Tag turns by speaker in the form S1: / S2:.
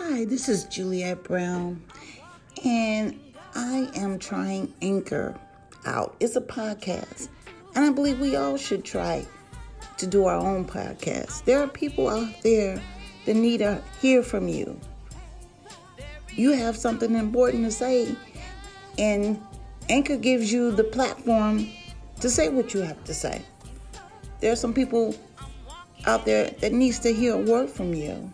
S1: Hi, this is Juliette Brown, and I am trying Anchor out. It's a podcast, and I believe we all should try to do our own podcast. There are people out there that need to hear from you. You have something important to say, and Anchor gives you the platform to say what you have to say. There are some people out there that needs to hear a word from you.